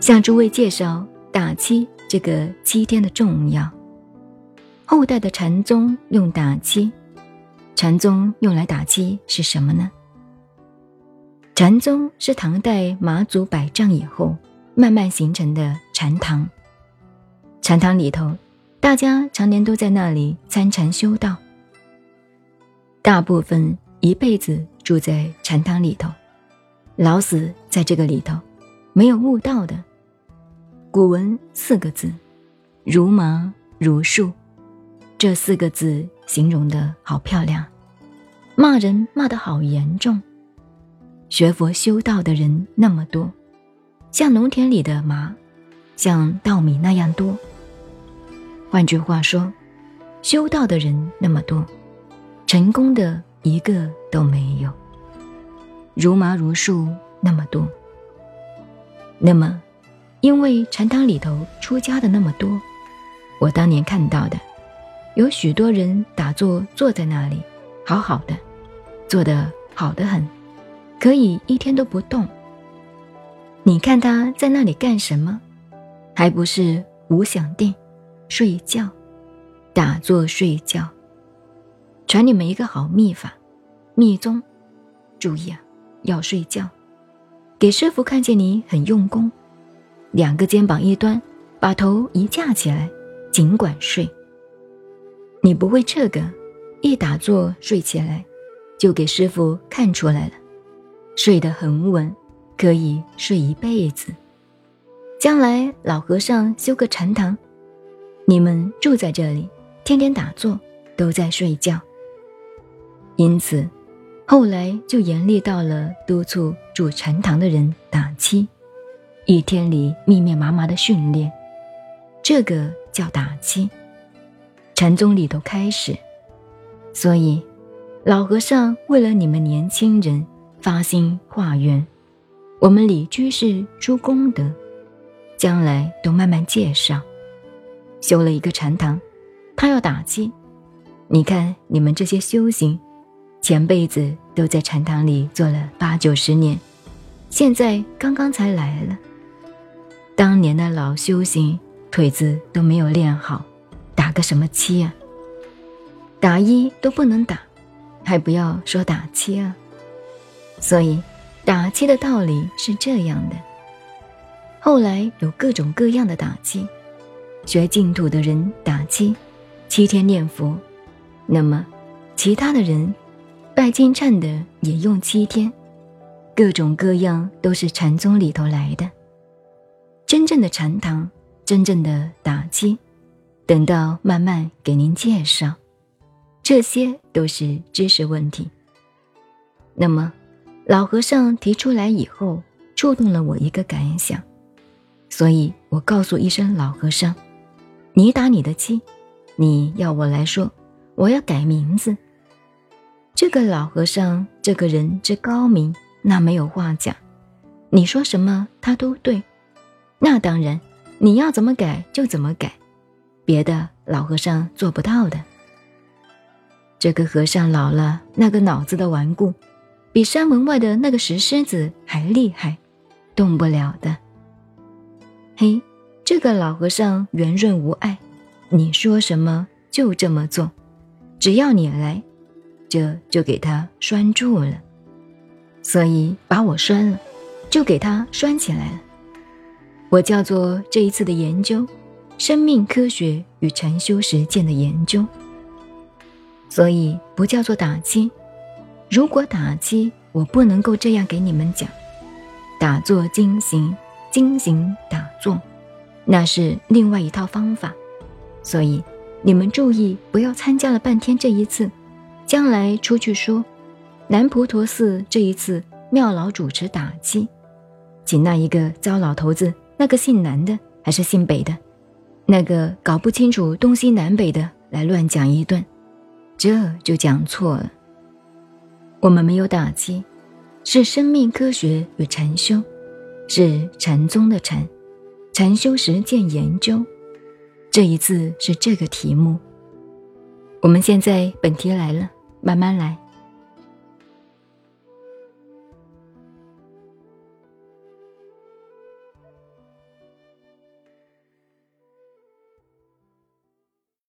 向诸位介绍打七这个七天的重要。后代的禅宗用打七，禅宗用来打七是什么呢？禅宗是唐代马祖百丈以后慢慢形成的禅堂。禅堂里头，大家常年都在那里参禅修道，大部分一辈子住在禅堂里头，老死在这个里头，没有悟道的。古文四个字：如麻如树。这四个字形容的好漂亮，骂人骂得好严重。学佛修道的人那么多，像农田里的麻，像稻米那样多。换句话说，修道的人那么多，成功的一个都没有。如麻如树那么多，那么，因为禅堂里头出家的那么多，我当年看到的。有许多人打坐坐在那里，好好的，坐得好得很，可以一天都不动。你看他在那里干什么？还不是无想定，睡觉，打坐睡觉。传你们一个好秘法，密宗，注意啊，要睡觉。给师傅看见你很用功，两个肩膀一端，把头一架起来，尽管睡。你不会这个，一打坐睡起来，就给师傅看出来了，睡得很稳，可以睡一辈子。将来老和尚修个禅堂，你们住在这里，天天打坐，都在睡觉。因此，后来就严厉到了督促住禅堂的人打七，一天里密密麻麻的训练，这个叫打击。禅宗里头开始，所以老和尚为了你们年轻人发心化缘，我们李居士出功德，将来都慢慢介绍。修了一个禅堂，他要打击。你看你们这些修行，前辈子都在禅堂里做了八九十年，现在刚刚才来了。当年的老修行，腿子都没有练好。打个什么七啊？打一都不能打，还不要说打七啊！所以打七的道理是这样的。后来有各种各样的打击，学净土的人打七，七天念佛；那么其他的人拜金忏的也用七天，各种各样都是禅宗里头来的。真正的禅堂，真正的打击。等到慢慢给您介绍，这些都是知识问题。那么，老和尚提出来以后，触动了我一个感想，所以我告诉一声老和尚：“你打你的鸡，你要我来说，我要改名字。”这个老和尚这个人之高明，那没有话讲，你说什么他都对。那当然，你要怎么改就怎么改。别的老和尚做不到的。这个和尚老了，那个脑子的顽固，比山门外的那个石狮子还厉害，动不了的。嘿，这个老和尚圆润无碍，你说什么就这么做，只要你来，这就给他拴住了。所以把我拴了，就给他拴起来了。我叫做这一次的研究。生命科学与禅修实践的研究，所以不叫做打击。如果打击，我不能够这样给你们讲。打坐精行，精行打坐，那是另外一套方法。所以你们注意，不要参加了半天这一次，将来出去说，南普陀寺这一次庙老主持打击，请那一个糟老头子，那个姓南的还是姓北的？那个搞不清楚东西南北的来乱讲一顿，这就讲错了。我们没有打击，是生命科学与禅修，是禅宗的禅，禅修实践研究。这一次是这个题目。我们现在本题来了，慢慢来。